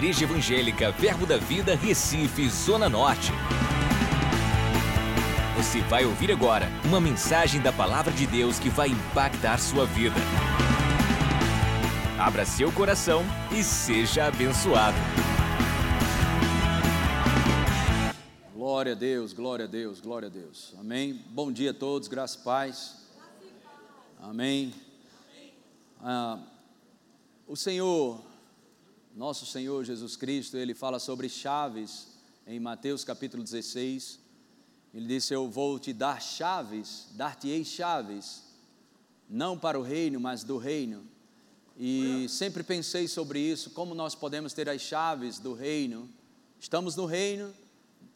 Igreja Evangélica Verbo da Vida, Recife, Zona Norte. Você vai ouvir agora uma mensagem da Palavra de Deus que vai impactar sua vida. Abra seu coração e seja abençoado. Glória a Deus, glória a Deus, glória a Deus. Amém. Bom dia a todos, graça e paz. Amém. Ah, o Senhor, nosso Senhor Jesus Cristo, ele fala sobre chaves em Mateus capítulo 16. Ele disse: Eu vou te dar chaves, dar-te-ei chaves, não para o reino, mas do reino. E sempre pensei sobre isso, como nós podemos ter as chaves do reino. Estamos no reino,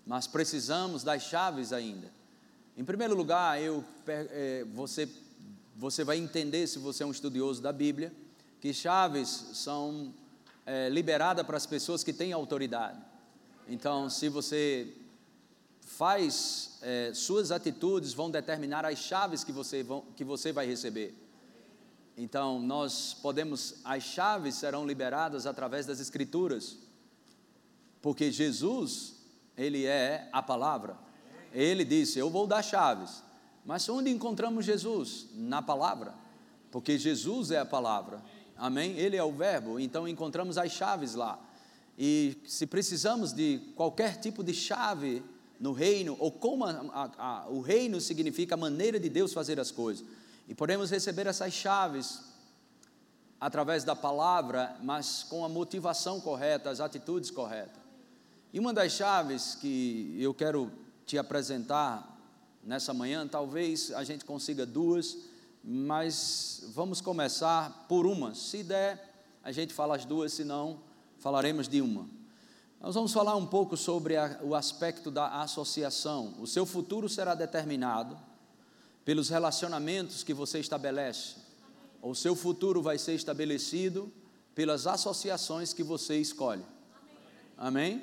mas precisamos das chaves ainda. Em primeiro lugar, eu, é, você, você vai entender, se você é um estudioso da Bíblia, que chaves são é, liberadas para as pessoas que têm autoridade. Então, se você faz, é, suas atitudes vão determinar as chaves que você, vão, que você vai receber. Então, nós podemos, as chaves serão liberadas através das Escrituras, porque Jesus, Ele é a palavra. Ele disse: Eu vou dar chaves. Mas onde encontramos Jesus? Na palavra, porque Jesus é a palavra, amém? Ele é o Verbo, então encontramos as chaves lá. E se precisamos de qualquer tipo de chave no reino, ou como a, a, a, o reino significa a maneira de Deus fazer as coisas, e podemos receber essas chaves através da palavra, mas com a motivação correta, as atitudes corretas. E uma das chaves que eu quero te apresentar nessa manhã, talvez a gente consiga duas, mas vamos começar por uma. Se der, a gente fala as duas, se não, falaremos de uma. Nós vamos falar um pouco sobre a, o aspecto da associação. O seu futuro será determinado pelos relacionamentos que você estabelece. O seu futuro vai ser estabelecido pelas associações que você escolhe. Amém?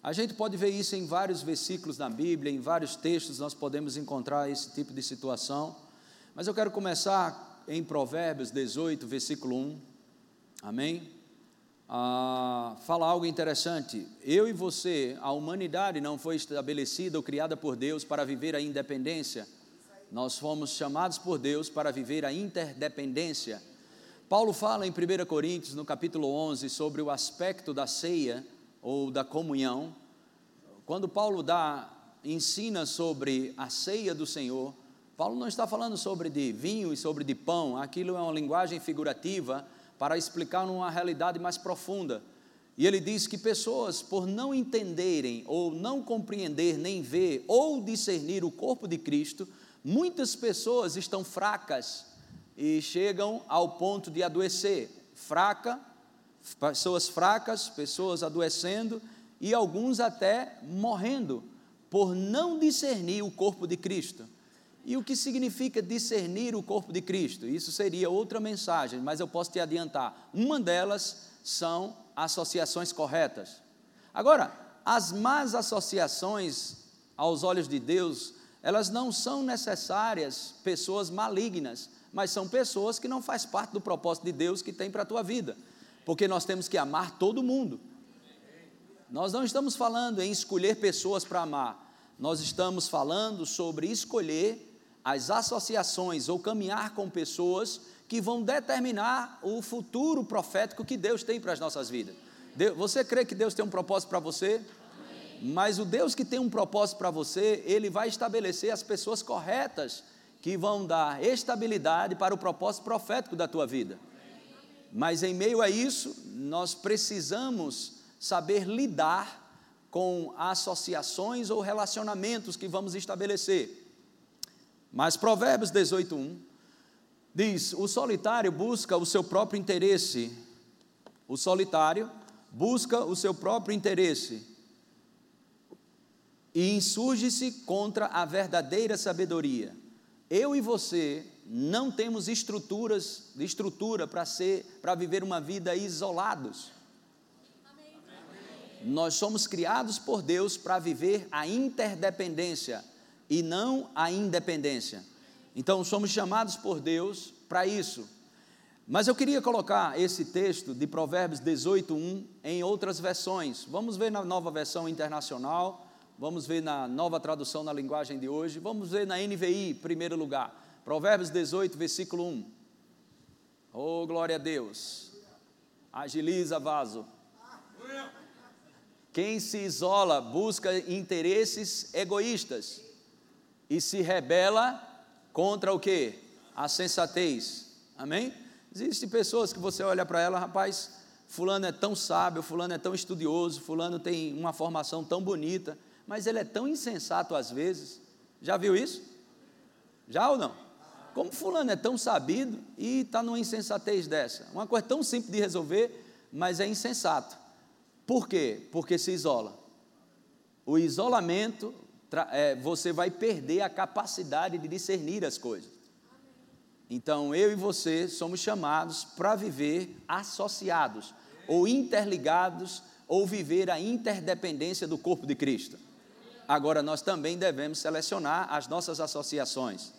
A gente pode ver isso em vários versículos na Bíblia, em vários textos nós podemos encontrar esse tipo de situação. Mas eu quero começar em Provérbios 18, versículo 1. Amém? Ah, fala algo interessante. Eu e você, a humanidade não foi estabelecida ou criada por Deus para viver a independência nós fomos chamados por Deus para viver a interdependência. Paulo fala em 1 Coríntios, no capítulo 11, sobre o aspecto da ceia ou da comunhão. Quando Paulo dá, ensina sobre a ceia do Senhor, Paulo não está falando sobre de vinho e sobre de pão, aquilo é uma linguagem figurativa para explicar uma realidade mais profunda. E ele diz que pessoas, por não entenderem ou não compreender, nem ver ou discernir o corpo de Cristo, Muitas pessoas estão fracas e chegam ao ponto de adoecer. Fraca, pessoas fracas, pessoas adoecendo e alguns até morrendo por não discernir o corpo de Cristo. E o que significa discernir o corpo de Cristo? Isso seria outra mensagem, mas eu posso te adiantar. Uma delas são associações corretas. Agora, as más associações, aos olhos de Deus, elas não são necessárias pessoas malignas, mas são pessoas que não faz parte do propósito de Deus que tem para a tua vida, porque nós temos que amar todo mundo. Nós não estamos falando em escolher pessoas para amar, nós estamos falando sobre escolher as associações ou caminhar com pessoas que vão determinar o futuro profético que Deus tem para as nossas vidas. Você crê que Deus tem um propósito para você? Mas o Deus que tem um propósito para você, ele vai estabelecer as pessoas corretas que vão dar estabilidade para o propósito profético da tua vida. Mas em meio a isso, nós precisamos saber lidar com associações ou relacionamentos que vamos estabelecer. Mas Provérbios 18:1 diz: "O solitário busca o seu próprio interesse. O solitário busca o seu próprio interesse e insurge-se contra a verdadeira sabedoria. Eu e você não temos estruturas, estrutura para ser, para viver uma vida isolados. Amém. Nós somos criados por Deus para viver a interdependência e não a independência. Então somos chamados por Deus para isso. Mas eu queria colocar esse texto de Provérbios 18:1 em outras versões. Vamos ver na nova versão internacional, vamos ver na nova tradução na linguagem de hoje, vamos ver na NVI, primeiro lugar. Provérbios 18, versículo 1. Oh, glória a Deus. Agiliza, vaso. Quem se isola busca interesses egoístas e se rebela contra o que? A sensatez. Amém? Existem pessoas que você olha para ela, rapaz, fulano é tão sábio, fulano é tão estudioso, fulano tem uma formação tão bonita, mas ele é tão insensato às vezes. Já viu isso? Já ou não? Como fulano é tão sabido e está numa insensatez dessa? Uma coisa tão simples de resolver, mas é insensato. Por quê? Porque se isola. O isolamento, é, você vai perder a capacidade de discernir as coisas. Então, eu e você somos chamados para viver associados, ou interligados, ou viver a interdependência do corpo de Cristo. Agora, nós também devemos selecionar as nossas associações.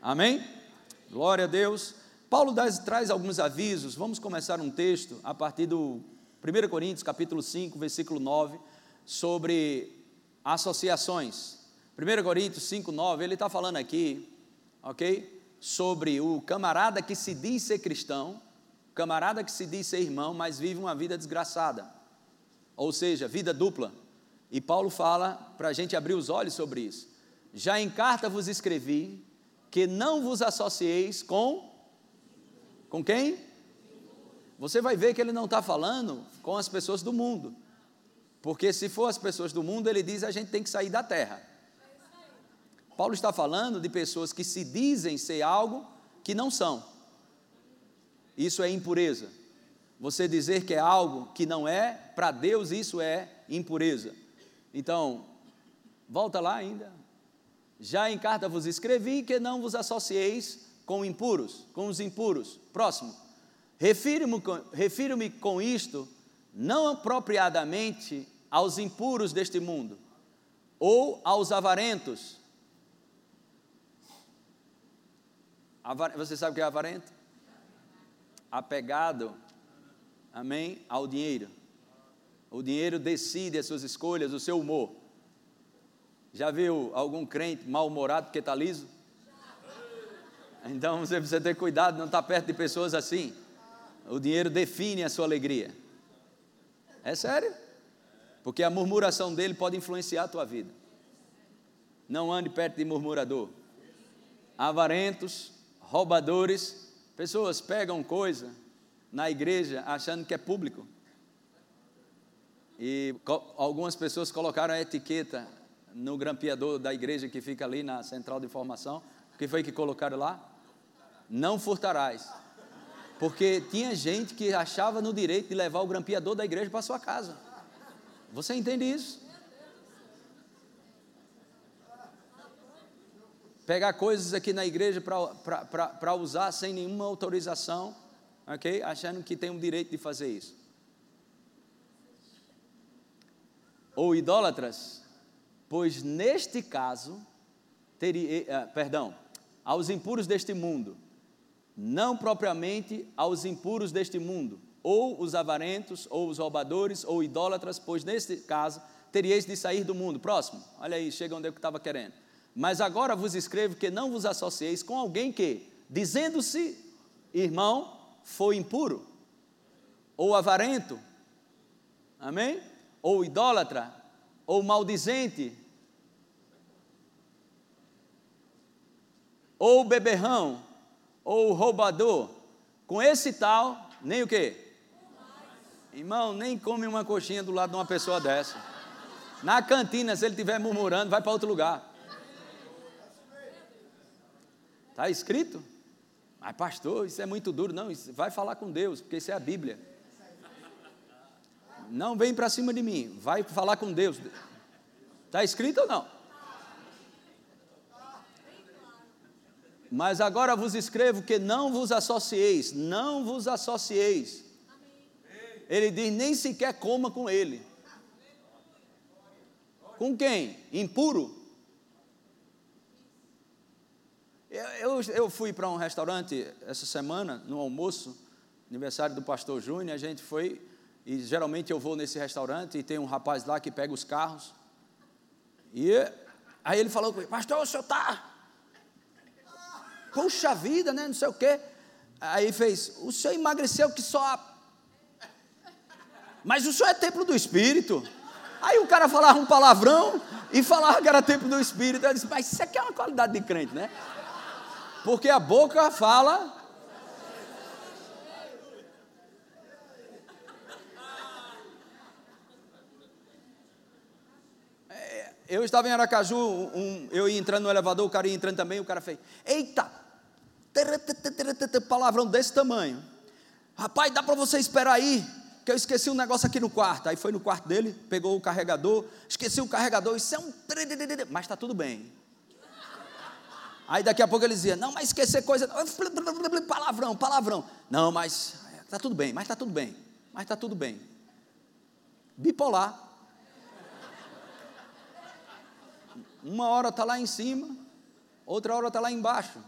Amém? Glória a Deus. Paulo traz alguns avisos. Vamos começar um texto a partir do 1 Coríntios, capítulo 5, versículo 9, sobre associações. 1 Coríntios 5, 9, ele está falando aqui, ok? sobre o camarada que se diz ser cristão, camarada que se diz ser irmão, mas vive uma vida desgraçada, ou seja, vida dupla. E Paulo fala para a gente abrir os olhos sobre isso. Já em carta vos escrevi que não vos associeis com. Com quem? Você vai ver que ele não está falando com as pessoas do mundo. Porque se for as pessoas do mundo, ele diz a gente tem que sair da terra. Paulo está falando de pessoas que se dizem ser algo que não são. Isso é impureza. Você dizer que é algo que não é, para Deus isso é impureza. Então, volta lá ainda. Já em carta vos escrevi que não vos associeis com impuros, com os impuros. Próximo. Refiro-me refiro com isto não apropriadamente aos impuros deste mundo, ou aos avarentos, Você sabe o que é avarento? Apegado, amém, ao dinheiro. O dinheiro decide as suas escolhas, o seu humor. Já viu algum crente mal-humorado porque está liso? Então você precisa ter cuidado, não estar tá perto de pessoas assim. O dinheiro define a sua alegria. É sério? Porque a murmuração dele pode influenciar a tua vida. Não ande perto de murmurador. Avarentos, roubadores, pessoas pegam coisa na igreja achando que é público. E algumas pessoas colocaram a etiqueta no grampeador da igreja que fica ali na central de informação. O que foi que colocaram lá? Não furtarás. Porque tinha gente que achava no direito de levar o grampeador da igreja para sua casa. Você entende isso? Pegar coisas aqui na igreja para usar sem nenhuma autorização, ok? Achando que tem o direito de fazer isso. Ou idólatras, pois neste caso, teria, eh, perdão, aos impuros deste mundo, não propriamente aos impuros deste mundo, ou os avarentos, ou os roubadores, ou idólatras, pois neste caso teríeis de sair do mundo. Próximo, olha aí, chega onde eu estava querendo. Mas agora vos escrevo que não vos associeis com alguém que, dizendo-se irmão, foi impuro, ou avarento, amém? Ou idólatra, ou maldizente, ou beberrão, ou roubador. Com esse tal, nem o quê? Irmão, nem come uma coxinha do lado de uma pessoa dessa. Na cantina, se ele estiver murmurando, vai para outro lugar. Está escrito? Mas, pastor, isso é muito duro. Não, vai falar com Deus, porque isso é a Bíblia. Não vem para cima de mim, vai falar com Deus. Está escrito ou não? Mas agora vos escrevo que não vos associeis, não vos associeis. Ele diz: nem sequer coma com ele. Com quem? Impuro? Eu, eu, fui para um restaurante essa semana, no almoço, aniversário do pastor Júnior, a gente foi, e geralmente eu vou nesse restaurante e tem um rapaz lá que pega os carros. E aí ele falou comigo, pastor, o senhor está. Puxa vida, né? Não sei o quê. Aí fez, o senhor emagreceu que só. Mas o senhor é templo do Espírito. Aí o cara falava um palavrão e falava que era templo do Espírito. Eu disse, mas isso aqui é uma qualidade de crente, né? Porque a boca fala. É, eu estava em Aracaju, um, eu ia entrando no elevador, o cara ia entrando também, o cara fez, eita, palavrão desse tamanho. Rapaz, dá para você esperar aí, que eu esqueci um negócio aqui no quarto. Aí foi no quarto dele, pegou o carregador, esqueci o carregador, isso é um. Mas está tudo bem. Aí daqui a pouco ele dizia: Não, mas esquecer coisa. Palavrão, palavrão. Não, mas está tudo bem, mas está tudo bem, mas está tudo bem. Bipolar. Uma hora está lá em cima, outra hora está lá embaixo.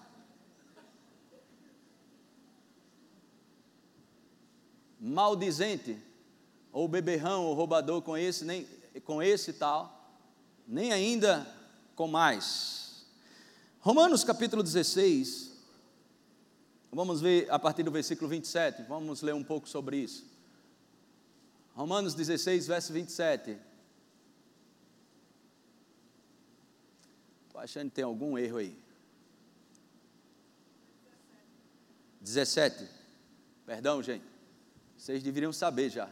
maldizente, ou beberrão, ou roubador com esse, nem, com esse tal, nem ainda com mais. Romanos capítulo 16, vamos ver a partir do versículo 27, vamos ler um pouco sobre isso. Romanos 16, verso 27. Estou achando que tem algum erro aí. 17. Perdão, gente. Vocês deveriam saber já.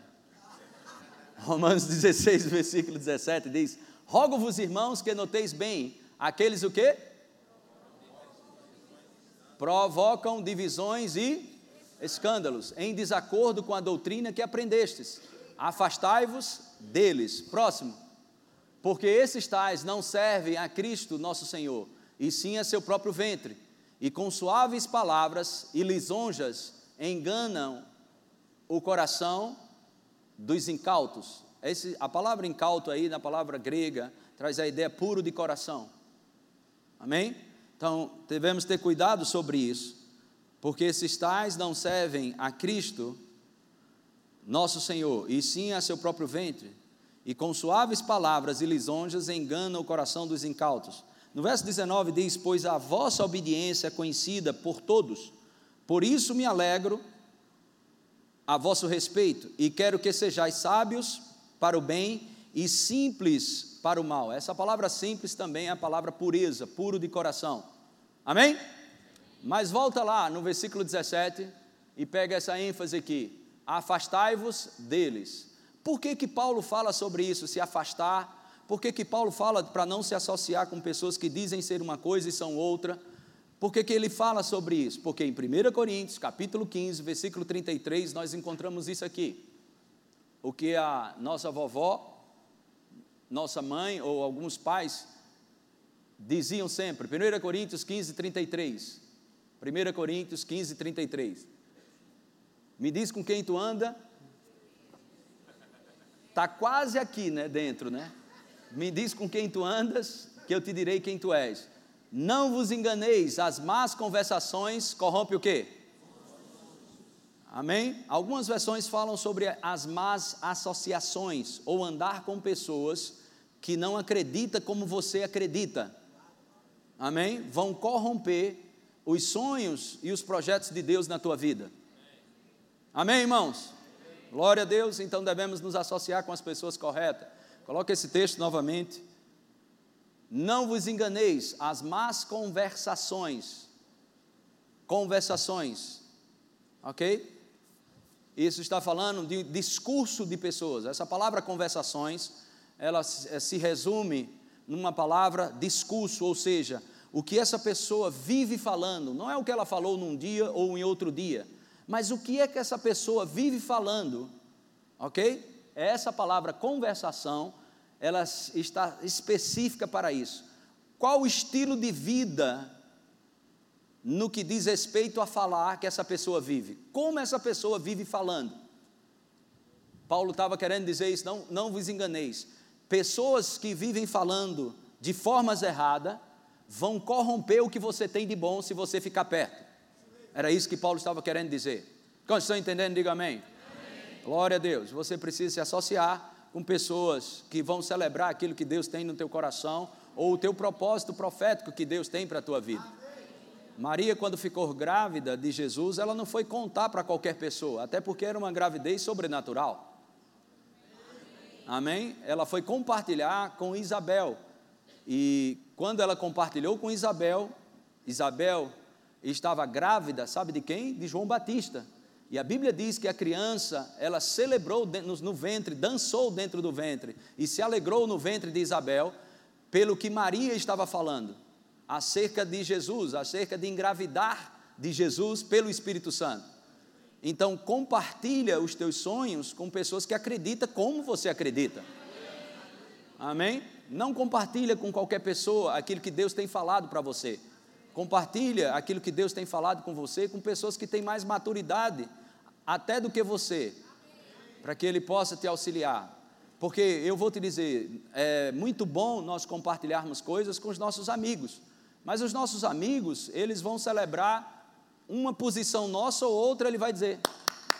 Romanos 16, versículo 17 diz: Rogo-vos, irmãos, que noteis bem aqueles o quê? Provocam divisões e escândalos, em desacordo com a doutrina que aprendestes. Afastai-vos deles. Próximo. Porque esses tais não servem a Cristo nosso Senhor, e sim a seu próprio ventre, e com suaves palavras e lisonjas enganam o coração dos incautos. Esse, a palavra incauto aí, na palavra grega, traz a ideia puro de coração. Amém? Então, devemos ter cuidado sobre isso, porque esses tais não servem a Cristo, nosso Senhor, e sim a seu próprio ventre, e com suaves palavras e lisonjas enganam o coração dos incautos. No verso 19 diz: Pois a vossa obediência é conhecida por todos, por isso me alegro a vosso respeito, e quero que sejais sábios para o bem e simples para o mal. Essa palavra simples também é a palavra pureza, puro de coração. Amém? Mas volta lá no versículo 17 e pega essa ênfase aqui: afastai-vos deles. Por que, que Paulo fala sobre isso, se afastar? Por que, que Paulo fala para não se associar com pessoas que dizem ser uma coisa e são outra? Por que, que ele fala sobre isso? Porque em 1 Coríntios, capítulo 15, versículo 33, nós encontramos isso aqui. O que a nossa vovó, nossa mãe ou alguns pais diziam sempre. 1 Coríntios 15, 33. 1 Coríntios 15, 33. Me diz com quem tu anda. Está quase aqui, né, dentro, né? Me diz com quem tu andas, que eu te direi quem tu és. Não vos enganeis, as más conversações corrompem o quê? Amém? Algumas versões falam sobre as más associações, ou andar com pessoas que não acreditam como você acredita. Amém? Vão corromper os sonhos e os projetos de Deus na tua vida. Amém, irmãos? Glória a Deus, então devemos nos associar com as pessoas corretas. Coloque esse texto novamente. Não vos enganeis, as más conversações, conversações, ok? Isso está falando de discurso de pessoas. Essa palavra conversações, ela se resume numa palavra discurso, ou seja, o que essa pessoa vive falando, não é o que ela falou num dia ou em outro dia, mas o que é que essa pessoa vive falando, ok? É essa palavra conversação ela está específica para isso. Qual o estilo de vida no que diz respeito a falar que essa pessoa vive? Como essa pessoa vive falando? Paulo estava querendo dizer isso, não, não vos enganeis. Pessoas que vivem falando de formas erradas vão corromper o que você tem de bom se você ficar perto. Era isso que Paulo estava querendo dizer. Quantos estão entendendo? Diga amém. amém. Glória a Deus. Você precisa se associar com pessoas que vão celebrar aquilo que Deus tem no teu coração ou o teu propósito profético que Deus tem para a tua vida. Maria, quando ficou grávida de Jesus, ela não foi contar para qualquer pessoa, até porque era uma gravidez sobrenatural. Amém? Ela foi compartilhar com Isabel. E quando ela compartilhou com Isabel, Isabel estava grávida, sabe de quem? De João Batista. E a Bíblia diz que a criança, ela celebrou no ventre, dançou dentro do ventre e se alegrou no ventre de Isabel pelo que Maria estava falando acerca de Jesus, acerca de engravidar de Jesus pelo Espírito Santo. Então, compartilha os teus sonhos com pessoas que acreditam como você acredita. Amém? Não compartilha com qualquer pessoa aquilo que Deus tem falado para você. Compartilha aquilo que Deus tem falado com você com pessoas que têm mais maturidade até do que você, para que Ele possa te auxiliar. Porque eu vou te dizer, é muito bom nós compartilharmos coisas com os nossos amigos, mas os nossos amigos, eles vão celebrar uma posição nossa ou outra, ele vai dizer: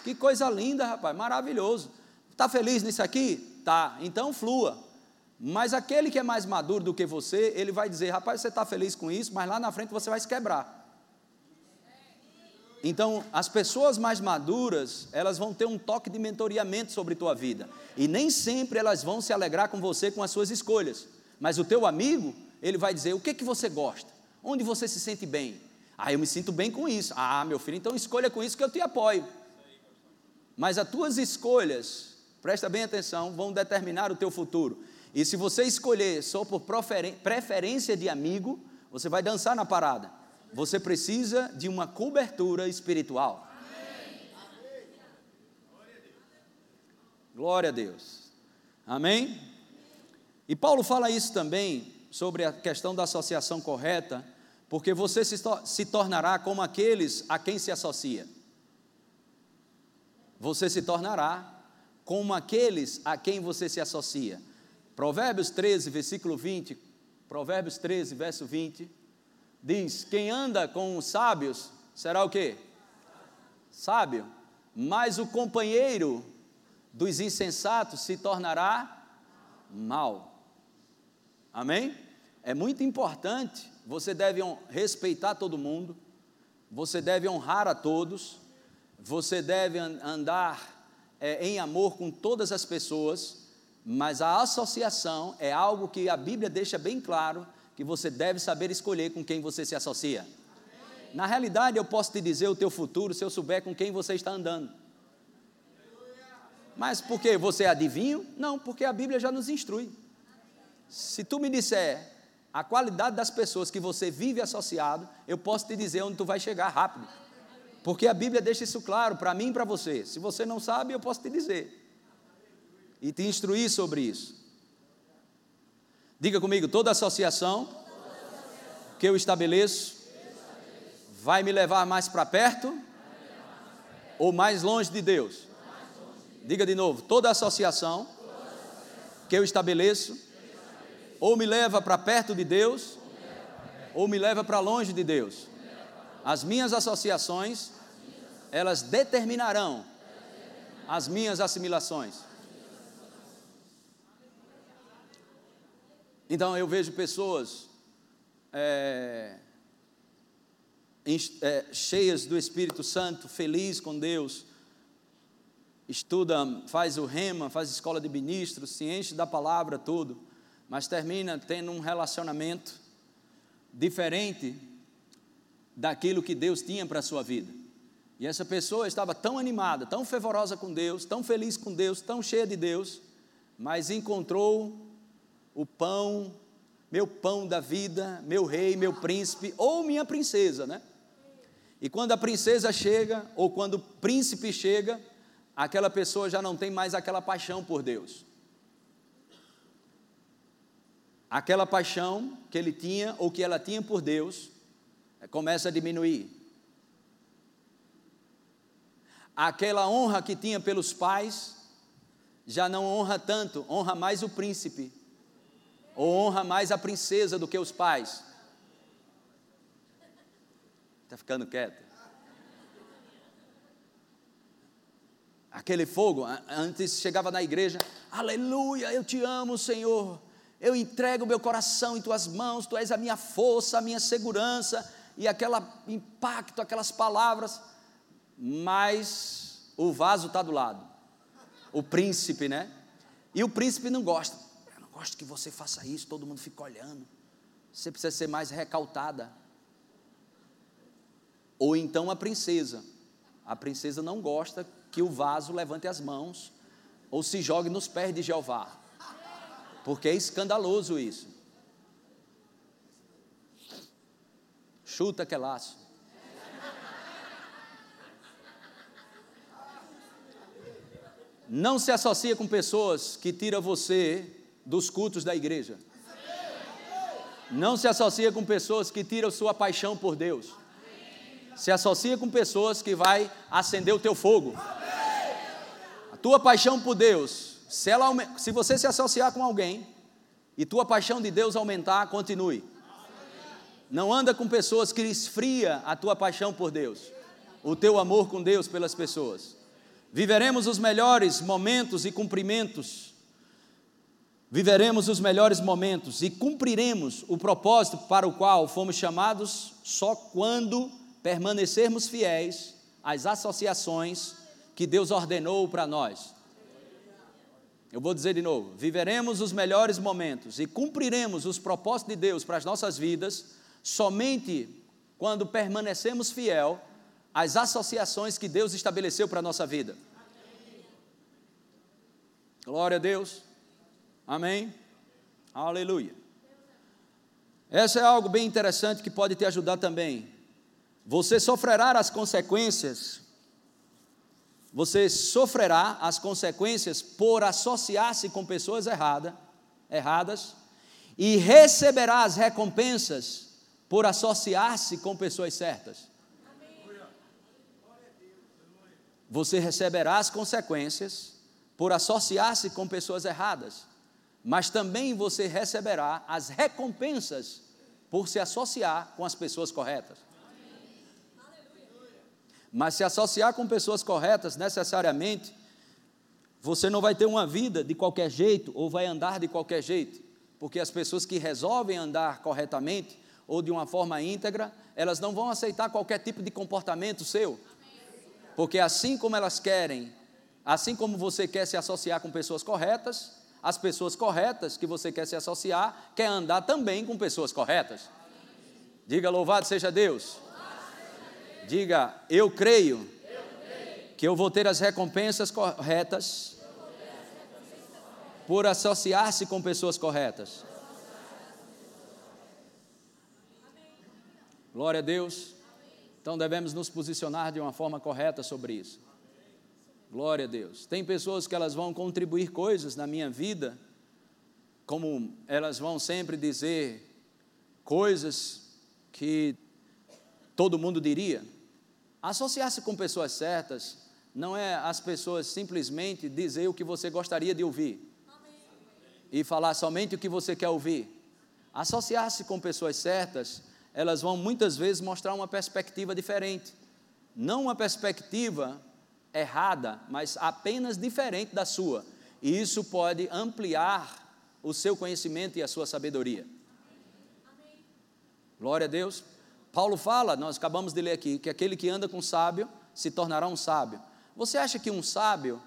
que coisa linda, rapaz, maravilhoso. Está feliz nisso aqui? Tá, então flua. Mas aquele que é mais maduro do que você, ele vai dizer: rapaz, você está feliz com isso, mas lá na frente você vai se quebrar. Então, as pessoas mais maduras, elas vão ter um toque de mentoreamento sobre tua vida. E nem sempre elas vão se alegrar com você com as suas escolhas. Mas o teu amigo, ele vai dizer: o que que você gosta? Onde você se sente bem? Ah, eu me sinto bem com isso. Ah, meu filho, então escolha com isso que eu te apoio. Mas as tuas escolhas, presta bem atenção, vão determinar o teu futuro. E se você escolher só por preferência de amigo, você vai dançar na parada. Você precisa de uma cobertura espiritual. Glória a Deus. Amém? E Paulo fala isso também sobre a questão da associação correta, porque você se, se tornará como aqueles a quem se associa. Você se tornará como aqueles a quem você se associa. Provérbios 13, versículo 20. Provérbios 13, verso 20. Diz: Quem anda com os sábios será o quê? Sábio. Mas o companheiro dos insensatos se tornará mal. Amém? É muito importante, você deve respeitar todo mundo, você deve honrar a todos, você deve andar é, em amor com todas as pessoas, mas a associação é algo que a Bíblia deixa bem claro que você deve saber escolher com quem você se associa. Na realidade, eu posso te dizer o teu futuro se eu souber com quem você está andando. Mas por que você é adivinho? Não, porque a Bíblia já nos instrui. Se tu me disser a qualidade das pessoas que você vive associado, eu posso te dizer onde tu vai chegar rápido. Porque a Bíblia deixa isso claro para mim e para você. Se você não sabe, eu posso te dizer e te instruir sobre isso. Diga comigo: toda associação que eu estabeleço vai me levar mais para perto ou mais longe de Deus? Diga de novo: toda associação que eu estabeleço ou me leva para perto de Deus ou me leva para longe de Deus. As minhas associações, elas determinarão as minhas assimilações. Então eu vejo pessoas é, é, cheias do Espírito Santo, felizes com Deus, estuda, faz o rema, faz escola de ministros, se enche da palavra, tudo, mas termina tendo um relacionamento diferente daquilo que Deus tinha para a sua vida. E essa pessoa estava tão animada, tão fervorosa com Deus, tão feliz com Deus, tão cheia de Deus, mas encontrou o pão, meu pão da vida, meu rei, meu príncipe, ou minha princesa, né? E quando a princesa chega, ou quando o príncipe chega, aquela pessoa já não tem mais aquela paixão por Deus. Aquela paixão que ele tinha, ou que ela tinha por Deus, começa a diminuir. Aquela honra que tinha pelos pais, já não honra tanto, honra mais o príncipe ou honra mais a princesa do que os pais? Está ficando quieto? aquele fogo. Antes chegava na igreja, aleluia, eu te amo, Senhor. Eu entrego meu coração em tuas mãos, tu és a minha força, a minha segurança, e aquele impacto, aquelas palavras, mas o vaso está do lado, o príncipe, né? E o príncipe não gosta, eu não gosto que você faça isso, todo mundo fica olhando, você precisa ser mais recaltada. Ou então a princesa, a princesa não gosta que o vaso levante as mãos ou se jogue nos pés de Jeová porque é escandaloso isso. Chuta que é laço. Não se associa com pessoas que tiram você dos cultos da igreja. Não se associa com pessoas que tiram sua paixão por Deus. Se associa com pessoas que vai acender o teu fogo. A tua paixão por Deus se, ela, se você se associar com alguém e tua paixão de Deus aumentar, continue. Não anda com pessoas que esfria a tua paixão por Deus, o teu amor com Deus pelas pessoas. Viveremos os melhores momentos e cumprimentos. Viveremos os melhores momentos e cumpriremos o propósito para o qual fomos chamados só quando permanecermos fiéis às associações que Deus ordenou para nós. Eu vou dizer de novo: viveremos os melhores momentos e cumpriremos os propósitos de Deus para as nossas vidas somente quando permanecemos fiel às associações que Deus estabeleceu para a nossa vida. Glória a Deus. Amém. Aleluia. Essa é algo bem interessante que pode te ajudar também. Você sofrerá as consequências você sofrerá as consequências por associar-se com pessoas errada, erradas e receberá as recompensas por associar-se com pessoas certas. Você receberá as consequências por associar-se com pessoas erradas, mas também você receberá as recompensas por se associar com as pessoas corretas. Mas se associar com pessoas corretas, necessariamente, você não vai ter uma vida de qualquer jeito ou vai andar de qualquer jeito, porque as pessoas que resolvem andar corretamente ou de uma forma íntegra, elas não vão aceitar qualquer tipo de comportamento seu, porque assim como elas querem, assim como você quer se associar com pessoas corretas, as pessoas corretas que você quer se associar, quer andar também com pessoas corretas. Diga louvado seja Deus. Diga, eu creio, que eu vou ter as recompensas corretas por associar-se com pessoas corretas. Glória a Deus. Então devemos nos posicionar de uma forma correta sobre isso. Glória a Deus. Tem pessoas que elas vão contribuir coisas na minha vida, como elas vão sempre dizer coisas que todo mundo diria. Associar-se com pessoas certas não é as pessoas simplesmente dizer o que você gostaria de ouvir e falar somente o que você quer ouvir. Associar-se com pessoas certas, elas vão muitas vezes mostrar uma perspectiva diferente. Não uma perspectiva errada, mas apenas diferente da sua. E isso pode ampliar o seu conhecimento e a sua sabedoria. Glória a Deus. Paulo fala, nós acabamos de ler aqui, que aquele que anda com sábio se tornará um sábio. Você acha que um sábio,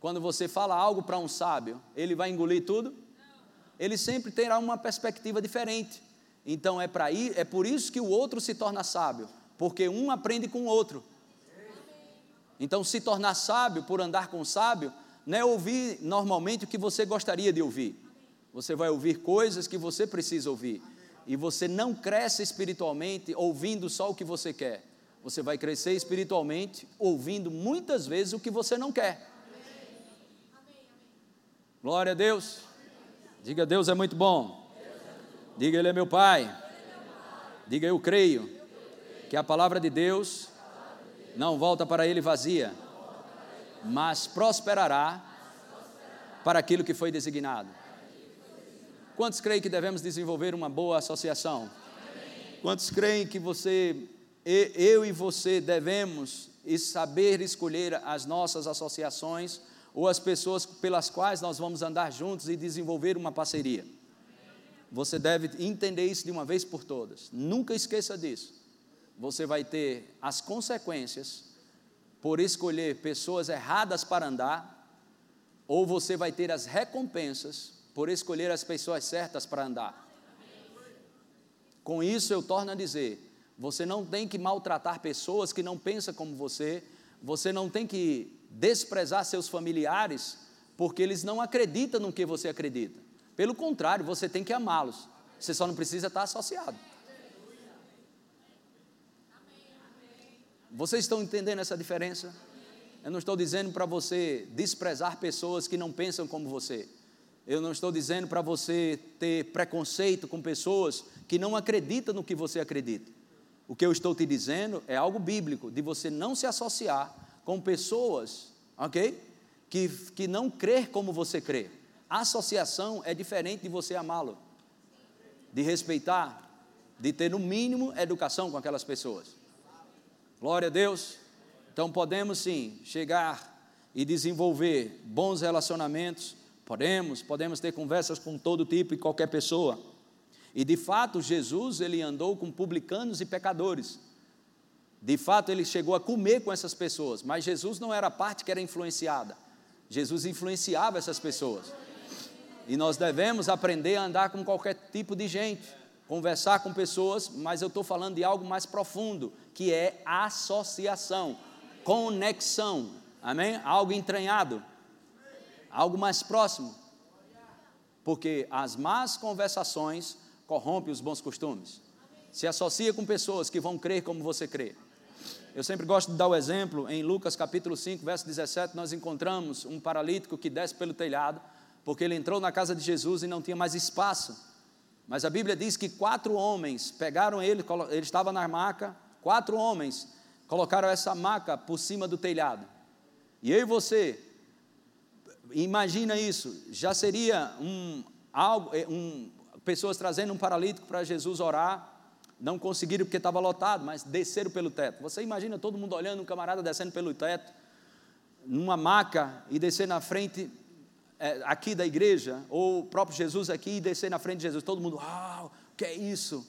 quando você fala algo para um sábio, ele vai engolir tudo? Ele sempre terá uma perspectiva diferente. Então é para ir, é por isso que o outro se torna sábio, porque um aprende com o outro. Então se tornar sábio por andar com o sábio não é ouvir normalmente o que você gostaria de ouvir. Você vai ouvir coisas que você precisa ouvir e você não cresce espiritualmente ouvindo só o que você quer. Você vai crescer espiritualmente ouvindo muitas vezes o que você não quer. Glória a Deus. Diga, Deus é muito bom. Diga, Ele é meu Pai. Diga, eu creio que a palavra de Deus não volta para Ele vazia, mas prosperará para aquilo que foi designado. Quantos creem que devemos desenvolver uma boa associação? Amém. Quantos creem que você, eu e você devemos saber escolher as nossas associações ou as pessoas pelas quais nós vamos andar juntos e desenvolver uma parceria. Você deve entender isso de uma vez por todas. Nunca esqueça disso. Você vai ter as consequências por escolher pessoas erradas para andar, ou você vai ter as recompensas por escolher as pessoas certas para andar. Com isso, eu torno a dizer: você não tem que maltratar pessoas que não pensam como você, você não tem que desprezar seus familiares, porque eles não acreditam no que você acredita. Pelo contrário, você tem que amá-los. Você só não precisa estar associado. Vocês estão entendendo essa diferença? Eu não estou dizendo para você desprezar pessoas que não pensam como você. Eu não estou dizendo para você ter preconceito com pessoas que não acreditam no que você acredita. O que eu estou te dizendo é algo bíblico, de você não se associar com pessoas, ok? Que, que não crer como você crê. Associação é diferente de você amá-lo, de respeitar, de ter no mínimo educação com aquelas pessoas. Glória a Deus. Então podemos sim chegar e desenvolver bons relacionamentos Podemos, podemos ter conversas com todo tipo e qualquer pessoa. E de fato, Jesus, ele andou com publicanos e pecadores. De fato, ele chegou a comer com essas pessoas, mas Jesus não era a parte que era influenciada. Jesus influenciava essas pessoas. E nós devemos aprender a andar com qualquer tipo de gente, conversar com pessoas, mas eu estou falando de algo mais profundo, que é associação, conexão, amém? Algo entranhado algo mais próximo. Porque as más conversações corrompem os bons costumes. Se associa com pessoas que vão crer como você crê. Eu sempre gosto de dar o exemplo, em Lucas capítulo 5, verso 17, nós encontramos um paralítico que desce pelo telhado, porque ele entrou na casa de Jesus e não tinha mais espaço. Mas a Bíblia diz que quatro homens pegaram ele, ele estava na maca, quatro homens colocaram essa maca por cima do telhado. E eu e você, Imagina isso, já seria um, algo, é, um, pessoas trazendo um paralítico para Jesus orar, não conseguiram porque estava lotado, mas desceram pelo teto. Você imagina todo mundo olhando, um camarada descendo pelo teto, numa maca e descer na frente é, aqui da igreja, ou o próprio Jesus aqui e descer na frente de Jesus, todo mundo, uau, o que é isso?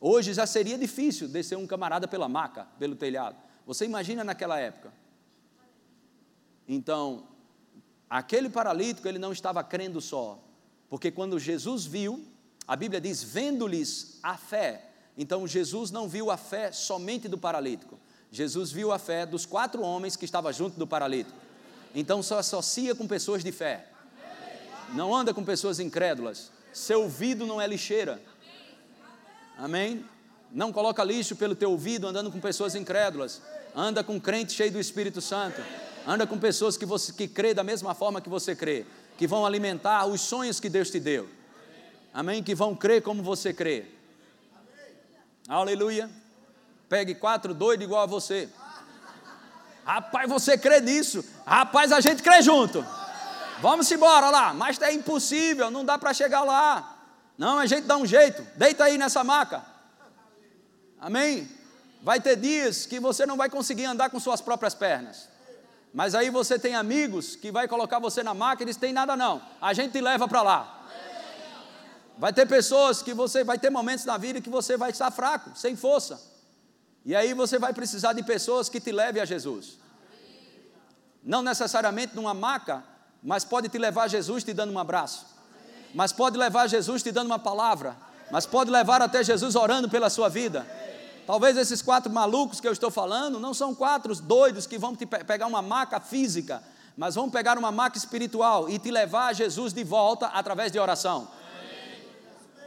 Hoje já seria difícil descer um camarada pela maca, pelo telhado. Você imagina naquela época? Então, Aquele paralítico, ele não estava crendo só, porque quando Jesus viu, a Bíblia diz, vendo-lhes a fé. Então Jesus não viu a fé somente do paralítico. Jesus viu a fé dos quatro homens que estavam junto do paralítico. Então só associa com pessoas de fé. Não anda com pessoas incrédulas. Seu ouvido não é lixeira. Amém? Não coloca lixo pelo teu ouvido andando com pessoas incrédulas. Anda com crente cheio do Espírito Santo. Anda com pessoas que você que crê da mesma forma que você crê, que vão alimentar os sonhos que Deus te deu. Amém? Que vão crer como você crê. Aleluia. Pegue quatro doidos igual a você. Rapaz, você crê nisso? Rapaz, a gente crê junto. Vamos embora lá. Mas é impossível, não dá para chegar lá. Não, a gente dá um jeito. Deita aí nessa maca. Amém? Vai ter dias que você não vai conseguir andar com suas próprias pernas. Mas aí você tem amigos que vai colocar você na máquina e diz: tem nada não, a gente te leva para lá. Vai ter pessoas que você vai ter momentos na vida que você vai estar fraco, sem força. E aí você vai precisar de pessoas que te levem a Jesus. Não necessariamente numa maca, mas pode te levar a Jesus te dando um abraço. Mas pode levar a Jesus te dando uma palavra. Mas pode levar até Jesus orando pela sua vida. Talvez esses quatro malucos que eu estou falando não são quatro doidos que vão te pegar uma maca física, mas vão pegar uma maca espiritual e te levar a Jesus de volta através de oração,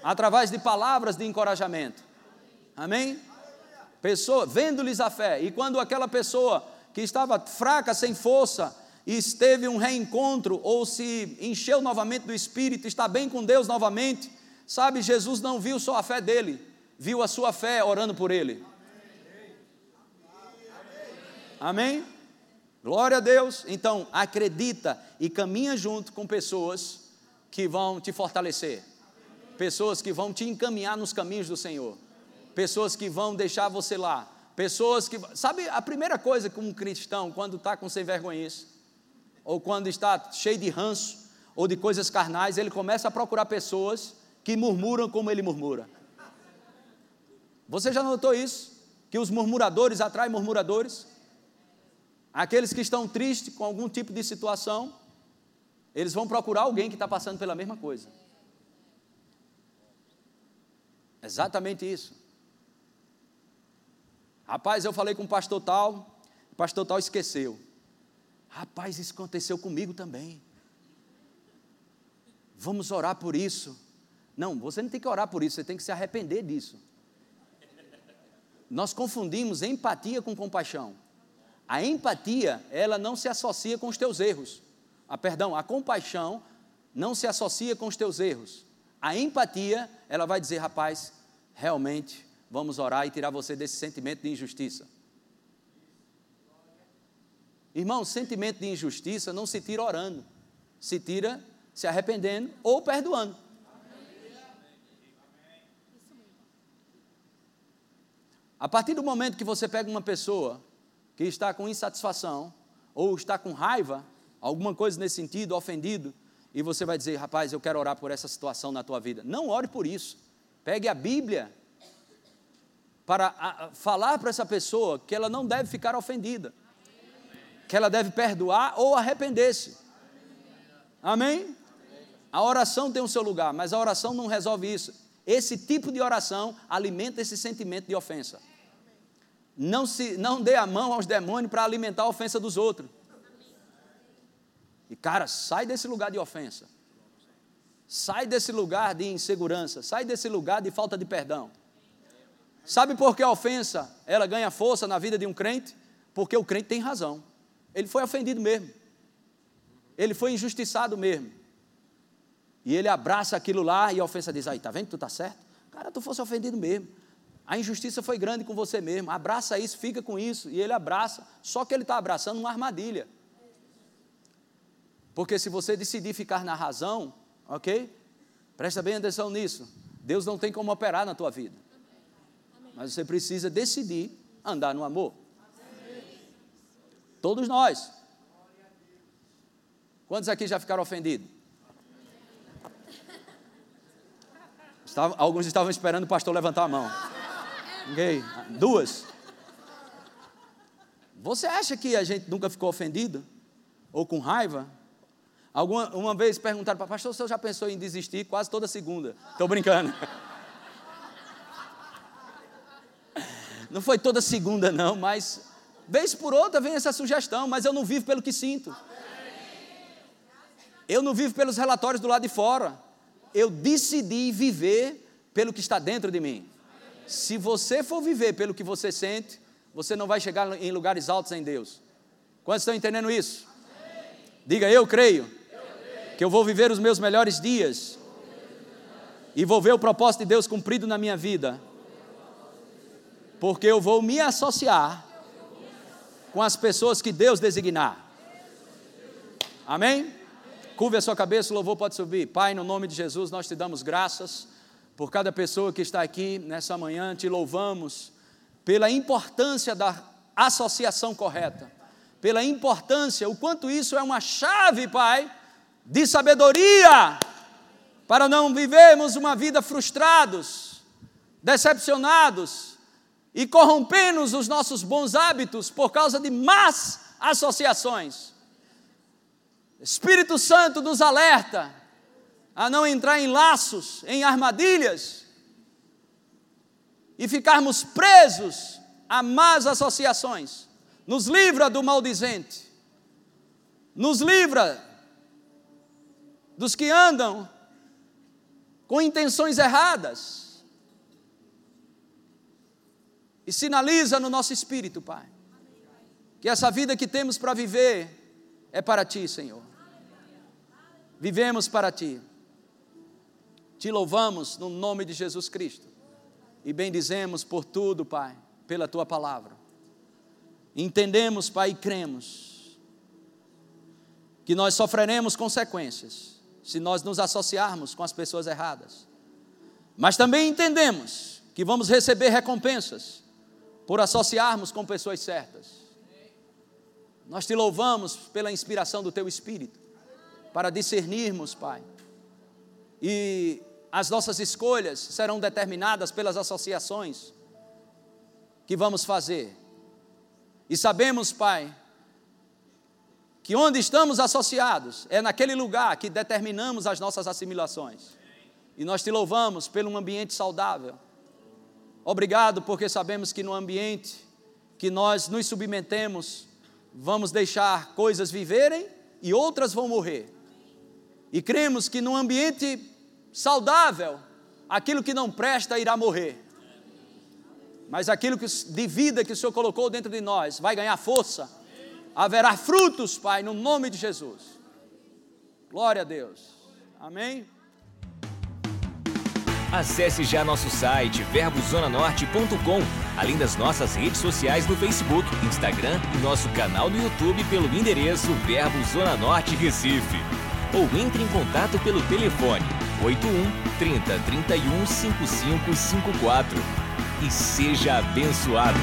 através de palavras de encorajamento. Amém? Pessoa, vendo-lhes a fé, e quando aquela pessoa que estava fraca, sem força, e esteve um reencontro ou se encheu novamente do Espírito, está bem com Deus novamente, sabe, Jesus não viu só a fé dele, viu a sua fé orando por ele. Amém? Glória a Deus. Então, acredita e caminha junto com pessoas que vão te fortalecer, pessoas que vão te encaminhar nos caminhos do Senhor, pessoas que vão deixar você lá pessoas que. Sabe a primeira coisa que um cristão, quando está com sem vergonhice, ou quando está cheio de ranço, ou de coisas carnais, ele começa a procurar pessoas que murmuram como ele murmura. Você já notou isso? Que os murmuradores atraem murmuradores? Aqueles que estão tristes com algum tipo de situação, eles vão procurar alguém que está passando pela mesma coisa. Exatamente isso. Rapaz, eu falei com o pastor tal, o pastor tal esqueceu. Rapaz, isso aconteceu comigo também. Vamos orar por isso. Não, você não tem que orar por isso, você tem que se arrepender disso. Nós confundimos empatia com compaixão. A empatia, ela não se associa com os teus erros. Ah, perdão, a compaixão não se associa com os teus erros. A empatia, ela vai dizer, rapaz, realmente vamos orar e tirar você desse sentimento de injustiça. Irmão, sentimento de injustiça não se tira orando, se tira se arrependendo ou perdoando. A partir do momento que você pega uma pessoa que está com insatisfação ou está com raiva, alguma coisa nesse sentido, ofendido, e você vai dizer, rapaz, eu quero orar por essa situação na tua vida. Não ore por isso. Pegue a Bíblia para falar para essa pessoa que ela não deve ficar ofendida, que ela deve perdoar ou arrepender-se. Amém? A oração tem o seu lugar, mas a oração não resolve isso. Esse tipo de oração alimenta esse sentimento de ofensa. Não, se, não dê a mão aos demônios para alimentar a ofensa dos outros. E cara, sai desse lugar de ofensa. Sai desse lugar de insegurança, sai desse lugar de falta de perdão. Sabe por que a ofensa ela ganha força na vida de um crente? Porque o crente tem razão. Ele foi ofendido mesmo. Ele foi injustiçado mesmo. E ele abraça aquilo lá e a ofensa diz: aí, tá vendo que tu tá certo? Cara, tu fosse ofendido mesmo. A injustiça foi grande com você mesmo. Abraça isso, fica com isso. E ele abraça. Só que ele está abraçando uma armadilha. Porque se você decidir ficar na razão, ok? Presta bem atenção nisso. Deus não tem como operar na tua vida. Mas você precisa decidir andar no amor. Todos nós. Quantos aqui já ficaram ofendidos? Alguns estavam esperando o pastor levantar a mão. Okay. Duas. Você acha que a gente nunca ficou ofendido? Ou com raiva? Alguma uma vez perguntaram para o pastor, o senhor já pensou em desistir quase toda segunda? Estou brincando. Não foi toda segunda, não, mas vez por outra vem essa sugestão, mas eu não vivo pelo que sinto. Eu não vivo pelos relatórios do lado de fora eu decidi viver pelo que está dentro de mim. Se você for viver pelo que você sente, você não vai chegar em lugares altos em Deus. Quantos estão entendendo isso? Diga, eu creio que eu vou viver os meus melhores dias e vou ver o propósito de Deus cumprido na minha vida, porque eu vou me associar com as pessoas que Deus designar. Amém? Curve a sua cabeça, o louvor pode subir. Pai, no nome de Jesus, nós te damos graças por cada pessoa que está aqui nessa manhã, te louvamos pela importância da associação correta, pela importância, o quanto isso é uma chave, Pai, de sabedoria, para não vivermos uma vida frustrados, decepcionados e corrompendo os nossos bons hábitos por causa de más associações. Espírito Santo nos alerta a não entrar em laços, em armadilhas e ficarmos presos a más associações. Nos livra do maldizente, nos livra dos que andam com intenções erradas. E sinaliza no nosso espírito, Pai, que essa vida que temos para viver é para Ti, Senhor vivemos para Ti. Te louvamos no nome de Jesus Cristo e bendizemos por tudo, Pai, pela Tua palavra. Entendemos, Pai, e cremos que nós sofreremos consequências se nós nos associarmos com as pessoas erradas. Mas também entendemos que vamos receber recompensas por associarmos com pessoas certas. Nós te louvamos pela inspiração do teu espírito, para discernirmos, Pai. E as nossas escolhas serão determinadas pelas associações que vamos fazer. E sabemos, Pai, que onde estamos associados é naquele lugar que determinamos as nossas assimilações. E nós te louvamos pelo um ambiente saudável. Obrigado porque sabemos que no ambiente que nós nos submetemos, vamos deixar coisas viverem e outras vão morrer. E cremos que num ambiente saudável, aquilo que não presta irá morrer. Mas aquilo que, de vida que o Senhor colocou dentro de nós vai ganhar força haverá frutos, Pai, no nome de Jesus. Glória a Deus. Amém. Acesse já nosso site verbozonanorte.com, além das nossas redes sociais no Facebook, Instagram e nosso canal no YouTube pelo endereço Verbo Zona Norte Recife. Ou entre em contato pelo telefone 81 30 31 5554 e seja abençoado.